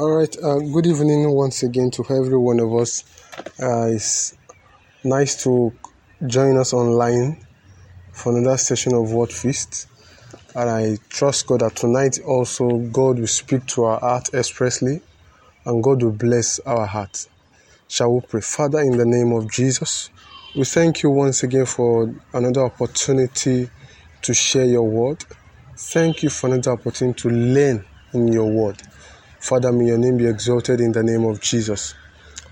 All right. Uh, good evening once again to every one of us. Uh, it's nice to join us online for another session of Word Feast. And I trust God that tonight also God will speak to our heart expressly and God will bless our heart. Shall we pray? Father, in the name of Jesus, we thank you once again for another opportunity to share your word. Thank you for another opportunity to learn in your word. Father, may your name be exalted in the name of Jesus.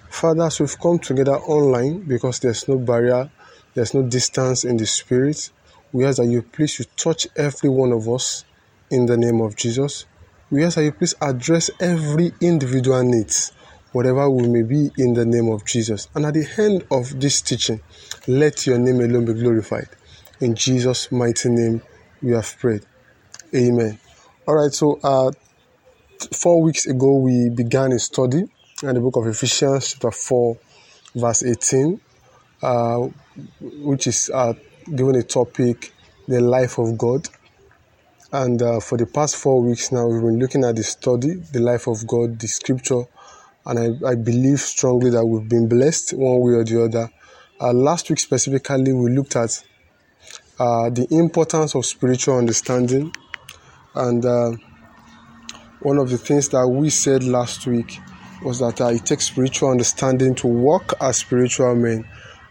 Father, as we've come together online because there's no barrier, there's no distance in the spirit, we ask that you please you touch every one of us in the name of Jesus. We ask that you please address every individual needs, whatever we may be in the name of Jesus. And at the end of this teaching, let your name alone be glorified. In Jesus' mighty name, we have prayed. Amen. All right, so uh, four weeks ago, we began a study in the book of Ephesians, chapter 4, verse 18, uh, which is uh, given a topic, the life of God. And uh, for the past four weeks now, we've been looking at the study, the life of God, the scripture, and I, I believe strongly that we've been blessed one way or the other. Uh, last week, specifically, we looked at uh, the importance of spiritual understanding and uh, one of the things that we said last week was that uh, it takes spiritual understanding to walk as spiritual men.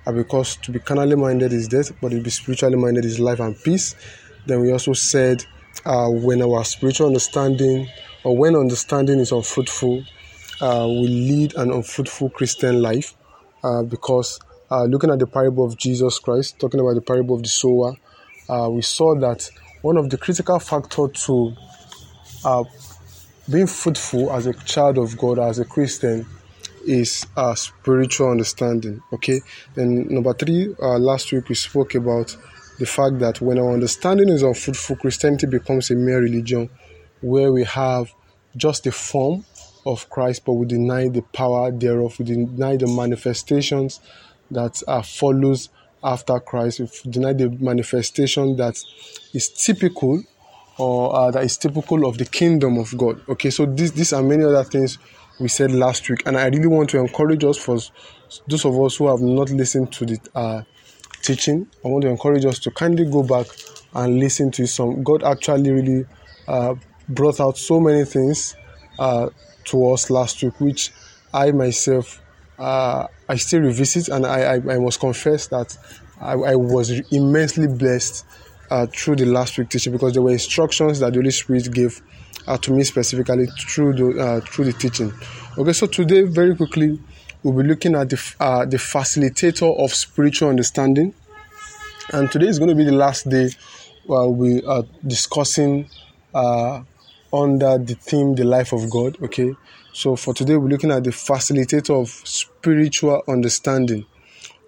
Uh, because to be carnally minded is death, but to be spiritually minded is life and peace. Then we also said uh, when our spiritual understanding or when understanding is unfruitful, uh, we lead an unfruitful Christian life. Uh, because uh, looking at the parable of Jesus Christ, talking about the parable of the sower, we saw that one of the critical factors to being fruitful as a child of God, as a Christian, is a spiritual understanding. Okay. Then number three, uh, last week we spoke about the fact that when our understanding is unfruitful, Christianity becomes a mere religion where we have just the form of Christ, but we deny the power thereof. We deny the manifestations that uh, follows after Christ. We deny the manifestation that is typical or uh, that is typical of the kingdom of God. Okay, so this, these are many other things we said last week, and I really want to encourage us for those of us who have not listened to the uh, teaching. I want to encourage us to kindly go back and listen to some. God actually really uh, brought out so many things uh, to us last week, which I myself uh, I still revisit, and I, I, I must confess that I, I was immensely blessed uh, through the last week teaching because there were instructions that the Holy Spirit gave uh, to me specifically through the uh, through the teaching. Okay, so today very quickly we'll be looking at the uh, the facilitator of spiritual understanding, and today is going to be the last day while we are discussing uh, under the theme the life of God. Okay, so for today we're looking at the facilitator of spiritual understanding.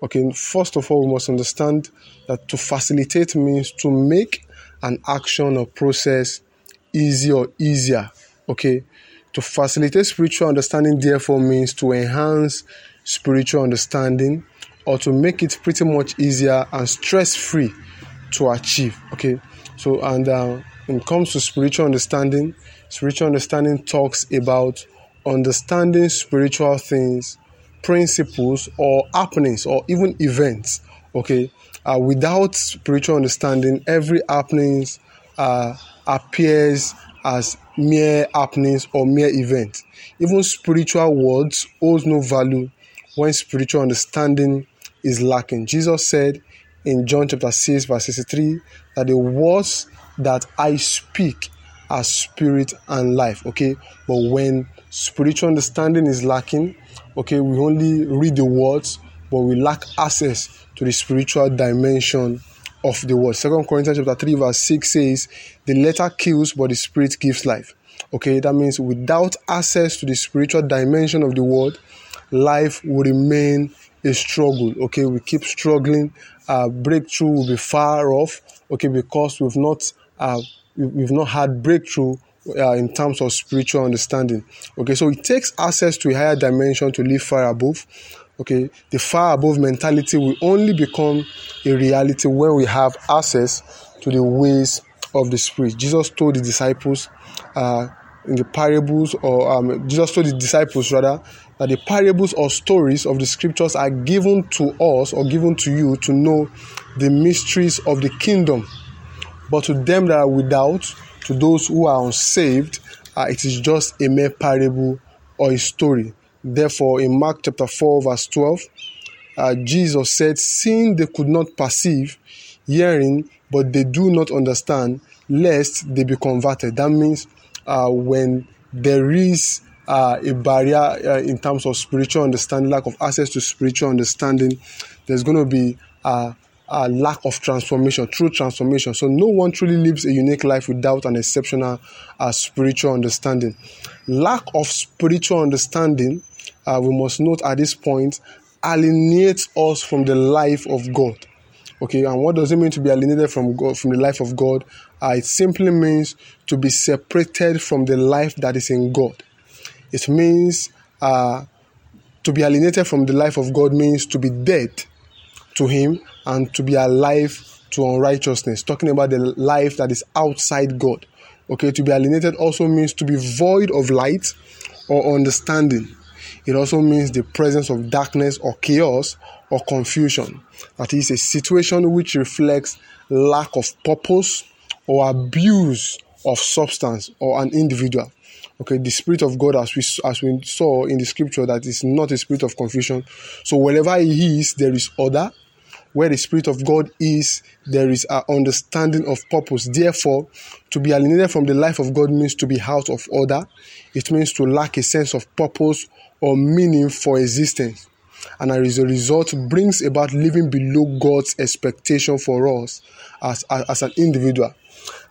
Okay, first of all, we must understand that to facilitate means to make an action or process easy or easier. Okay, to facilitate spiritual understanding, therefore, means to enhance spiritual understanding or to make it pretty much easier and stress free to achieve. Okay, so and uh, when it comes to spiritual understanding, spiritual understanding talks about understanding spiritual things principles or happenings or even events okay uh, without spiritual understanding every happenings uh, appears as mere happenings or mere events even spiritual words hold no value when spiritual understanding is lacking. Jesus said in john chapter 6 verse 63 that the words that i speak are spirit and life okay but when spiritual understanding is lacking okay, we only read the words, but we lack access to the spiritual dimension of the word. Second Corinthians chapter 3, verse 6 says, The letter kills, but the spirit gives life. Okay, that means without access to the spiritual dimension of the word, life will remain a struggle. Okay, we keep struggling. Uh, breakthrough will be far off. Okay, because we've not uh, we've not had breakthrough uh, in terms of spiritual understanding. Okay, so it takes access to a higher dimension to live far above. Okay, the far above mentality will only become a reality when we have access to the ways of the Spirit. Jesus told the disciples, uh, in the parables, or um, Jesus told the disciples rather, that the parables or stories of the scriptures are given to us or given to you to know the mysteries of the kingdom. But to them that are without, to those who are unsaved, uh, it is just a mere parable or a story. Therefore, in Mark chapter 4, verse 12, uh, Jesus said, Seeing they could not perceive, hearing, but they do not understand, lest they be converted. That means uh, when there is uh, a barrier uh, in terms of spiritual understanding, lack of access to spiritual understanding, there's going to be a, a lack of transformation, true transformation. So no one truly lives a unique life without an exceptional uh, spiritual understanding. Lack of spiritual understanding, uh, we must note at this point, alienates us from the life of God. Okay, and what does it mean to be alienated from God, from the life of God? Uh, it simply means to be separated from the life that is in God. It means uh, to be alienated from the life of God means to be dead to Him and to be alive to unrighteousness. Talking about the life that is outside God. Okay, to be alienated also means to be void of light or understanding. It also means the presence of darkness or chaos or confusion. That is a situation which reflects lack of purpose or abuse of substance or an individual. Okay, the spirit of God, as we as we saw in the scripture, that is not a spirit of confusion. So wherever He is, there is order. Where the spirit of God is, there is an understanding of purpose. Therefore, to be alienated from the life of God means to be out of order. It means to lack a sense of purpose or meaning for existence. And as a result, brings about living below God's expectation for us as, as, as an individual.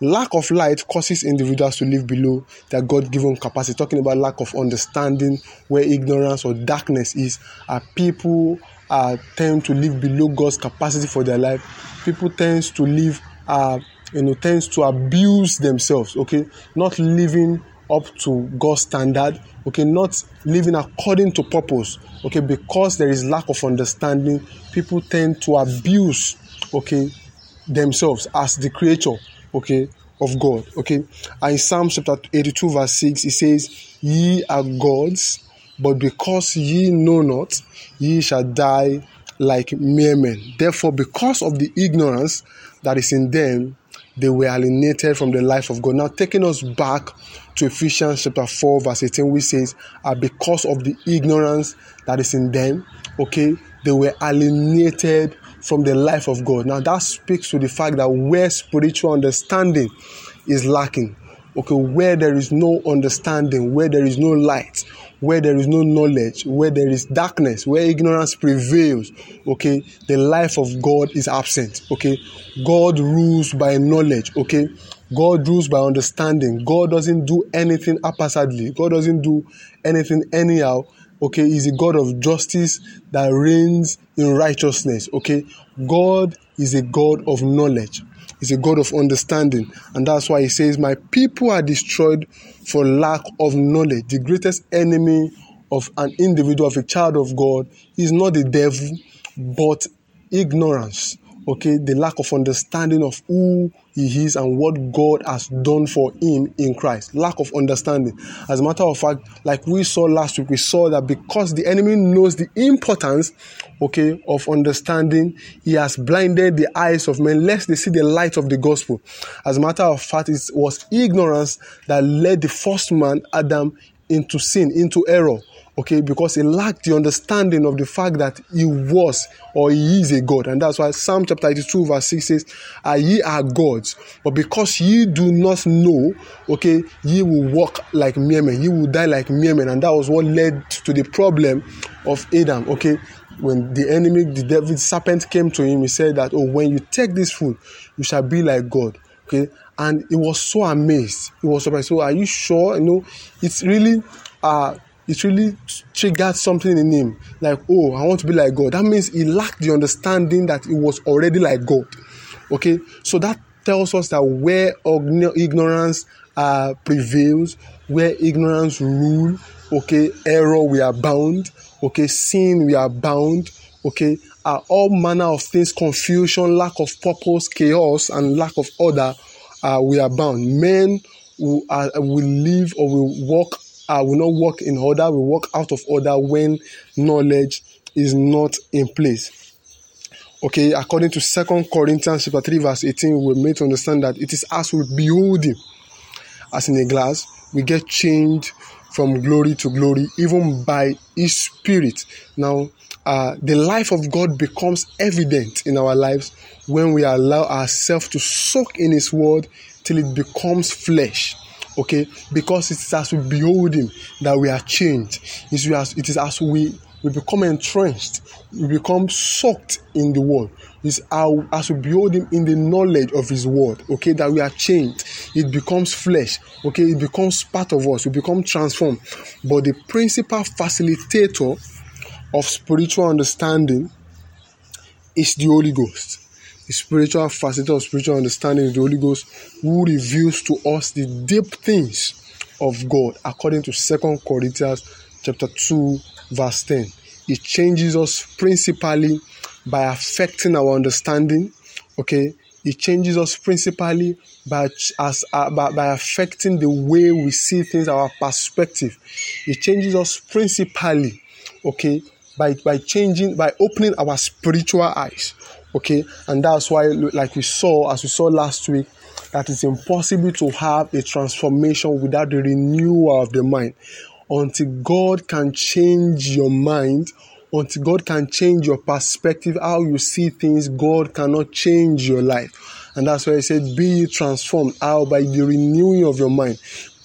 Lack of light causes individuals to live below their God given capacity. Talking about lack of understanding, where ignorance or darkness is, are people uh, tend to live below God's capacity for their life. People tend to live, uh, you know, to abuse themselves. Okay, not living up to God's standard. Okay, not living according to purpose. Okay, because there is lack of understanding, people tend to abuse. Okay, themselves as the creator okay, of God. Okay. And in Psalm chapter 82, verse 6, it says, Ye are gods, but because ye know not, ye shall die like mere men. Therefore, because of the ignorance that is in them, they were alienated from the life of God. Now, taking us back to Ephesians chapter 4, verse 18, which says, uh, Because of the ignorance that is in them, okay, they were alienated from the life of God. Now, that speaks to the fact that where spiritual understanding is lacking, okay, where there is no understanding, where there is no light, where there is no knowledge, where there is darkness, where ignorance prevails, okay, the life of God is absent, okay. God rules by knowledge, okay. God rules by understanding. God doesn't do anything haphazardly. God doesn't do anything anyhow okay he's a god of justice that reigns in righteousness okay god is a god of knowledge He's a god of understanding. And that's why he says my people are destroyed for lack of knowledge. The greatest enemy of an individual of a child of god is not the devil but ignorance okay, the lack of understanding of who he is and what God has done for him in Christ. Lack of understanding. As a matter of fact, like we saw last week, we saw that because the enemy knows the importance, okay, of understanding, he has blinded the eyes of men lest they see the light of the gospel. As a matter of fact, it was ignorance that led the first man, Adam, into sin, into error okay because he lacked the understanding of the fact that he was or he is a god. And that's why psalm chapter 82 verse 6 says ah, ye are gods? But because ye do not know okay ye will walk like mere men. Ye will die like mere men. And that was what led to the problem of adam okay? When the enemy the devil serpent came to him he said that oh when you take this food you shall be like god okay? And he was so amazed. He was surprised. So are you sure? You know it's really uh it really triggered something in him. Like oh i want to be like god. That means he lacked the understanding that he was already like god. Okay? So that tells us that where ignorance uh, prevails where ignorance rule okay error we are bound okay sin we are bound okay uh, all manner of things confusion lack of purpose chaos and lack of order uh, we are bound. Men uh, will live or will walk, uh, will not walk in order, will walk out of order when knowledge is not in place. Okay, according to Second Corinthians chapter 3, verse 18, we're made to understand that it is as we behold him as in a glass, we get changed from glory to glory, even by his spirit. Now, uh, the life of God becomes evident in our lives when we allow ourselves to soak in his word till it becomes flesh okay because it is as we behold him that we are changed it is as it is as we we become entrenched, we become soaked in the word. It's our, as we behold him in the knowledge of his word, okay, that we are changed. It becomes flesh, okay, it becomes part of us, we become transformed. But the principal facilitator of spiritual understanding is the Holy Ghost. Spiritual facilitator of spiritual understanding the Holy Ghost who reveals to us the deep things of God according to Second Corinthians chapter 2 verse 10. It changes us principally by affecting our understanding. Okay, it changes us principally by as uh, by, by affecting the way we see things, our perspective. It changes us principally, okay, by by changing by opening our spiritual eyes. Okay, and that's why, like we saw, as we saw last week, that it's impossible to have a transformation without the renewal of the mind until God can change your mind, until God can change your perspective, how you see things, God cannot change your life. And that's why I said, Be transformed how by the renewing of your mind.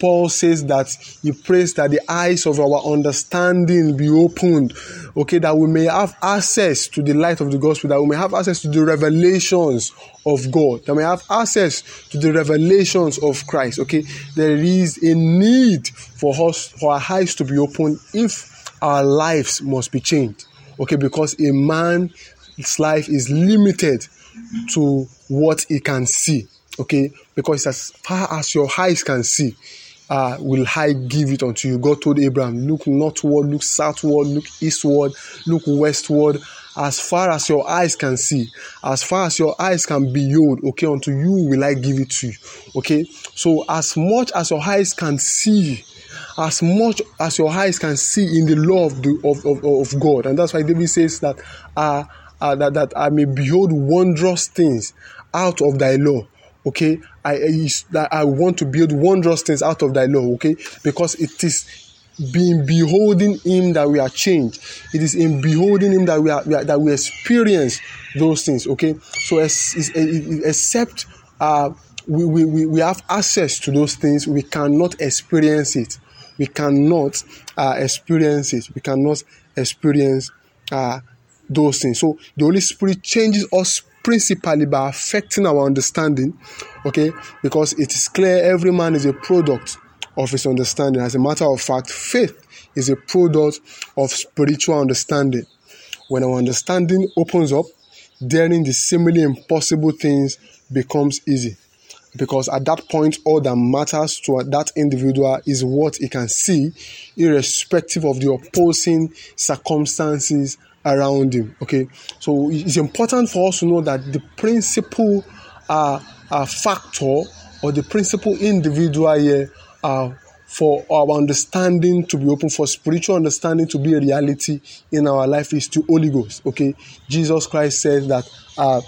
Paul says that he prays that the eyes of our understanding be opened, okay, that we may have access to the light of the gospel, that we may have access to the revelations of God, that we may have access to the revelations of Christ, okay. There is a need for us, for our eyes to be opened if our lives must be changed, okay, because a man's life is limited to what he can see okay because as far as your eyes can see uh, will I give it unto you. God told Abraham, Look northward, look southward, look eastward, look westward, as far as your eyes can see, as far as your eyes can behold, okay, unto you will I give it to you. Okay, so as much as your eyes can see, as much as your eyes can see in the law of, the, of, of, of God, and that's why David says that, uh, uh, that, that I may behold wondrous things out of thy law okay I, I i want to build wondrous things out of thy law okay? Because it is being beholding him that we are changed. It is in beholding him that we are, we are that we experience those things okay? So as, except uh we, we, we have access to those things we cannot experience it. We cannot uh, experience it. We cannot experience uh, those things. So the holy spirit changes us principally by affecting our understanding, okay? Because it is clear every man is a product of his understanding. As a matter of fact, faith is a product of spiritual understanding. When our understanding opens up, daring the seemingly impossible things becomes easy. Because at that point, all that matters to that individual is what he can see, irrespective of the opposing circumstances around him. Okay, so it's important for us to know that the principal uh, uh, factor or the principal individual here uh, for our understanding to be open, for spiritual understanding to be a reality in our life is to Holy Ghost. Okay, Jesus Christ said that uh,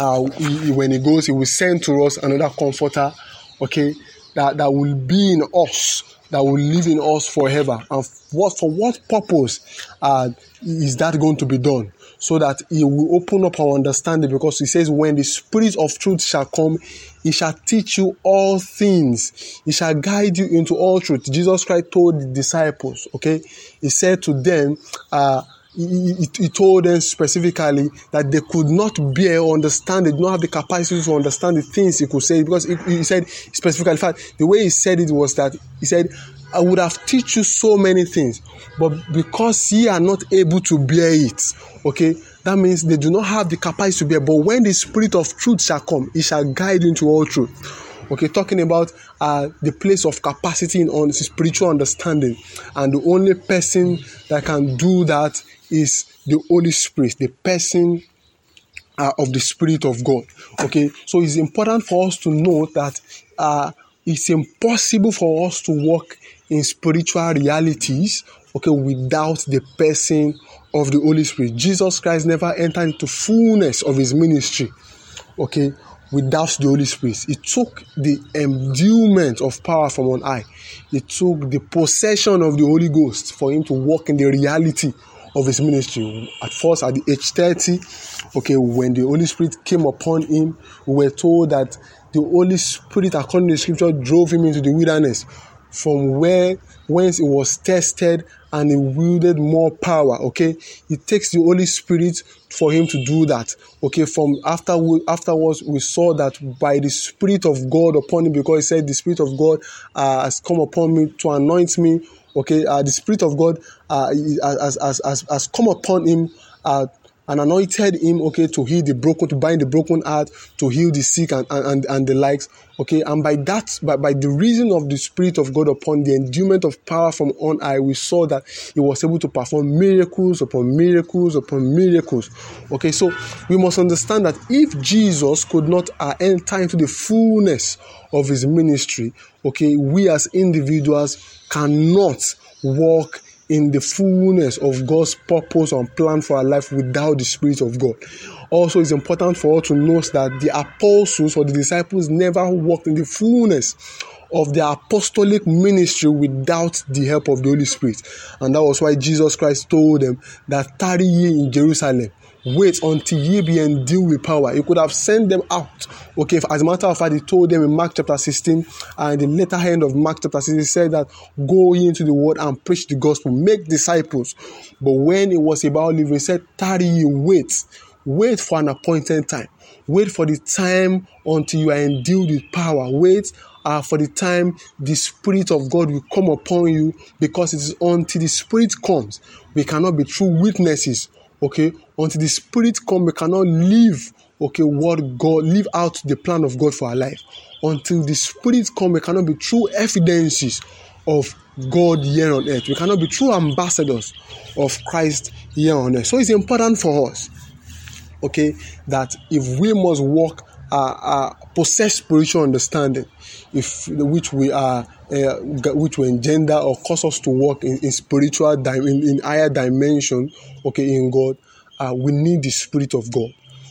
uh, he, when he goes, he will send to us another comforter. Okay, that, that will be in us that will live in us forever. And what for what purpose uh, is that going to be done? So that it will open up our understanding because he says, When the Spirit of truth shall come, he shall teach you all things, he shall guide you into all truth. Jesus Christ told the disciples, okay, he said to them, uh, he, he, told them specifically that they could not bear or understand, they did not have the capacity to understand the things he could say because he, he said specifically, in fact, the way he said it was that he said, I would have teach you so many things, but because ye are not able to bear it, okay, that means they do not have the capacity to bear. But when the spirit of truth shall come, it shall guide you into all truth. Okay, talking about uh, the place of capacity in on spiritual understanding, and the only person that can do that is the Holy Spirit, the person uh, of the Spirit of God. Okay, so it's important for us to know that uh, it's impossible for us to walk in spiritual realities, okay, without the person of the Holy Spirit. Jesus Christ never entered into fullness of his ministry, okay, without the Holy Spirit. It took the endowment of power from on high. It took the possession of the Holy Ghost for him to walk in the reality of his ministry. At first, at the age 30, okay, when the Holy Spirit came upon him, we were told that the Holy Spirit, according to the scripture, drove him into the wilderness from where whence it was tested and it wielded more power okay? It takes the holy spirit for him to do that okay? From after we, afterwards we saw that by the spirit of god upon him because he said the spirit of god uh, has come upon me to anoint me okay? Uh, the spirit of god uh, has, has, has, has come upon him uh, and anointed him, okay, to heal the broken, to bind the broken heart, to heal the sick and, and, and the likes, okay. And by that, by, by the reason of the Spirit of God upon the endowment of power from on high, we saw that he was able to perform miracles upon miracles upon miracles, okay. So we must understand that if Jesus could not uh, enter into the fullness of his ministry, okay, we as individuals cannot walk in the fullness of God's purpose and plan for our life without the Spirit of God. Also, it's important for us to note that the apostles or the disciples never walked in the fullness of their apostolic ministry without the help of the Holy Spirit. And that was why Jesus Christ told them that tarry ye in Jerusalem wait until ye be endued with power. He could have sent them out. Okay, as a matter of fact, he told them in Mark chapter 16 and the later end of Mark chapter 16, he said that go into the world and preach the gospel, make disciples. But when it was about leaving, he said, tarry ye, wait. Wait for an appointed time. Wait for the time until you are endued with power. Wait uh, for the time the Spirit of God will come upon you because it is until the Spirit comes. We cannot be true witnesses okay until the spirit come we cannot live okay what god live out the plan of god for our life. Until the spirit come we cannot be true evidences of god here on earth. We cannot be true ambassadors of christ here on earth. So it's important for us okay that if we must walk uh, uh, possess spiritual understanding if which we are uh, which will engender or cause us to walk in, in spiritual di- in, in higher dimension okay in god uh, we need the spirit of god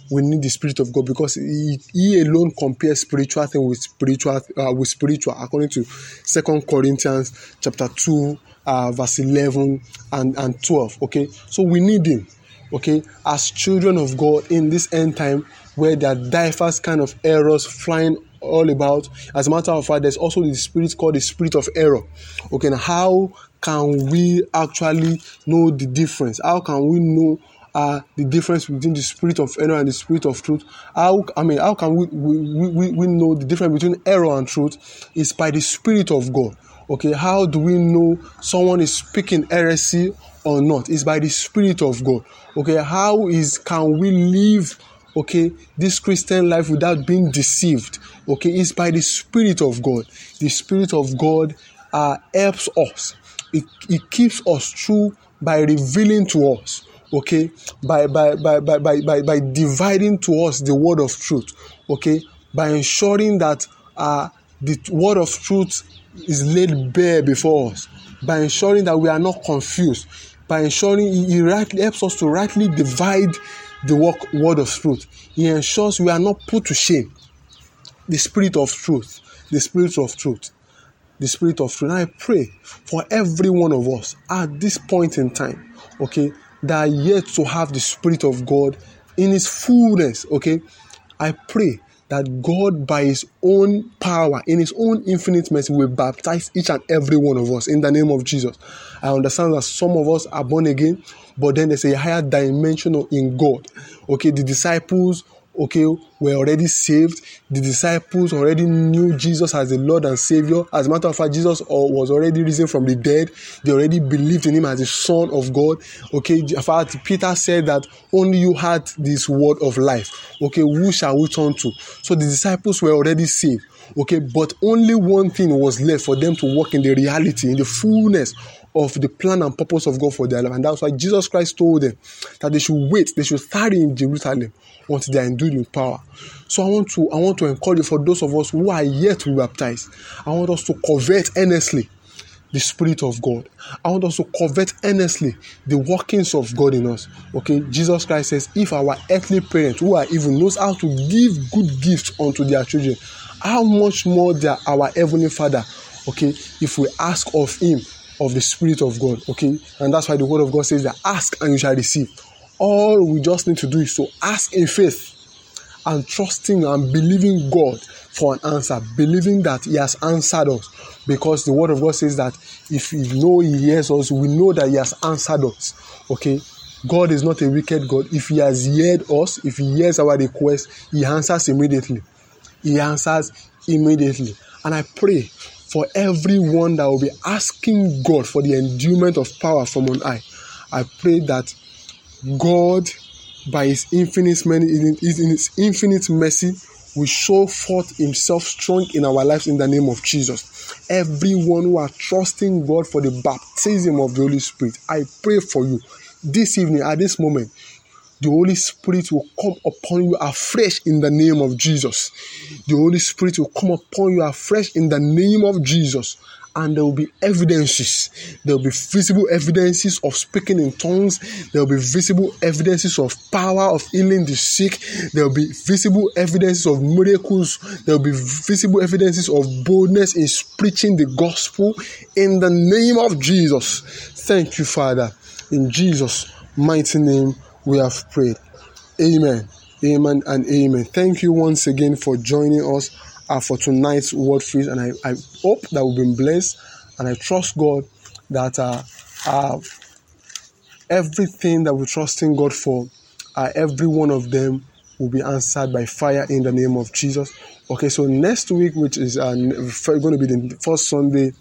we need the spirit of god because he, he alone compares spiritual thing with spiritual uh, with spiritual according to second corinthians chapter 2 uh, verse 11 and and 12 okay so we need him okay as children of god in this end time where there are diverse kind of errors flying all about. As a matter of fact, there's also the spirit called the spirit of error. Okay, now how can we actually know the difference? How can we know uh, the difference between the spirit of error and the spirit of truth? How I mean, how can we we, we, we know the difference between error and truth? Is by the spirit of God. Okay, how do we know someone is speaking heresy or not? It's by the spirit of God. Okay, how is can we live okay this christian life without being deceived okay is by the spirit of god the spirit of god uh, helps us it, it keeps us true by revealing to us okay? By by, by by by by dividing to us the word of truth okay? By ensuring that uh, the word of truth is laid bare before us. By ensuring that we are not confused. By ensuring he, rightly helps us to rightly divide the work, word of truth. He ensures we are not put to shame. The spirit of truth, the spirit of truth, the spirit of truth. And I pray for every one of us at this point in time, okay, that are yet to have the spirit of God in His fullness, okay. I pray that God, by His own power, in His own infinite mercy, will baptize each and every one of us in the name of Jesus. I understand that some of us are born again, but then there's a higher dimension in God. Okay, the disciples okay, we were already saved. The disciples already knew Jesus as the Lord and Savior. As a matter of fact, Jesus uh, was already risen from the dead. They already believed in Him as the Son of God. Okay, in fact, Peter said that only you had this word of life. Okay, who shall we turn to? So the disciples were already saved. Okay, but only one thing was left for them to walk in the reality, in the fullness of the plan and purpose of God for their life. And that's why Jesus Christ told them that they should wait, they should tarry in Jerusalem until they are endued with power. So I want to I want to encourage you for those of us who are yet to be baptized. I want us to covet earnestly the Spirit of God. I want us to covet earnestly the workings of God in us. Okay, Jesus Christ says, if our earthly parents who are even knows how to give good gifts unto their children, how much more their our heavenly Father, okay, if we ask of Him of the Spirit of God, okay, and that's why the Word of God says that ask and you shall receive. All we just need to do is to ask in faith and trusting and believing God for an answer, believing that He has answered us. Because the Word of God says that if we know He hears us, we know that He has answered us. Okay, God is not a wicked God. If He has heard us, if He hears our request, He answers immediately. He answers immediately. And I pray for everyone that will be asking God for the endowment of power from on high. I pray that God, by His infinite, in His infinite mercy, will show forth Himself strong in our lives in the name of Jesus. Everyone who are trusting God for the baptism of the Holy Spirit, I pray for you this evening at this moment. The Holy Spirit will come upon you afresh in the name of Jesus. The Holy Spirit will come upon you afresh in the name of Jesus and there will be evidences. There will be visible evidences of speaking in tongues. There will be visible evidences of power of healing the sick. There will be visible evidences of miracles. There will be visible evidences of boldness in preaching the gospel in the name of Jesus. Thank you, Father. In Jesus' mighty name, we have prayed. Amen. Amen and amen. Thank you once again for joining us uh, for tonight's word feast, and I, I hope that we've been blessed, and I trust God that uh, uh, everything that we're trusting God for, uh, every one of them will be answered by fire in the name of Jesus. Okay, so next week, which is uh, going to be the first Sunday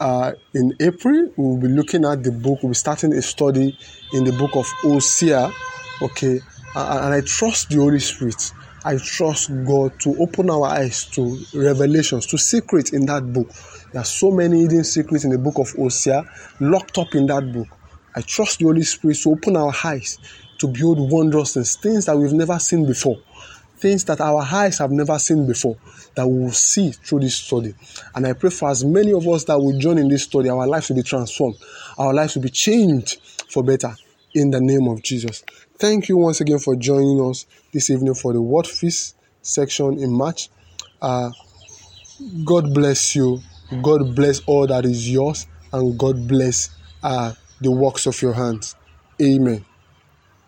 uh, in April, we'll be looking at the book, we'll be starting a study in the book of Hosea. Okay, and I trust the Holy Spirit I trust God to open our eyes to revelations, to secrets in that book. There are so many hidden secrets in the book of Hosea locked up in that book. I trust the Holy Spirit to open our eyes to behold wondrous things, things that we've never seen before, things that our eyes have never seen before, that we will see through this study. And I pray for as many of us that will join in this study, our lives will be transformed, our lives will be changed for better in the name of Jesus. Thank you once again for joining us this evening for the Word Feast section in March. Uh, God bless you. God bless all that is yours, and God bless uh, the works of your hands. Amen.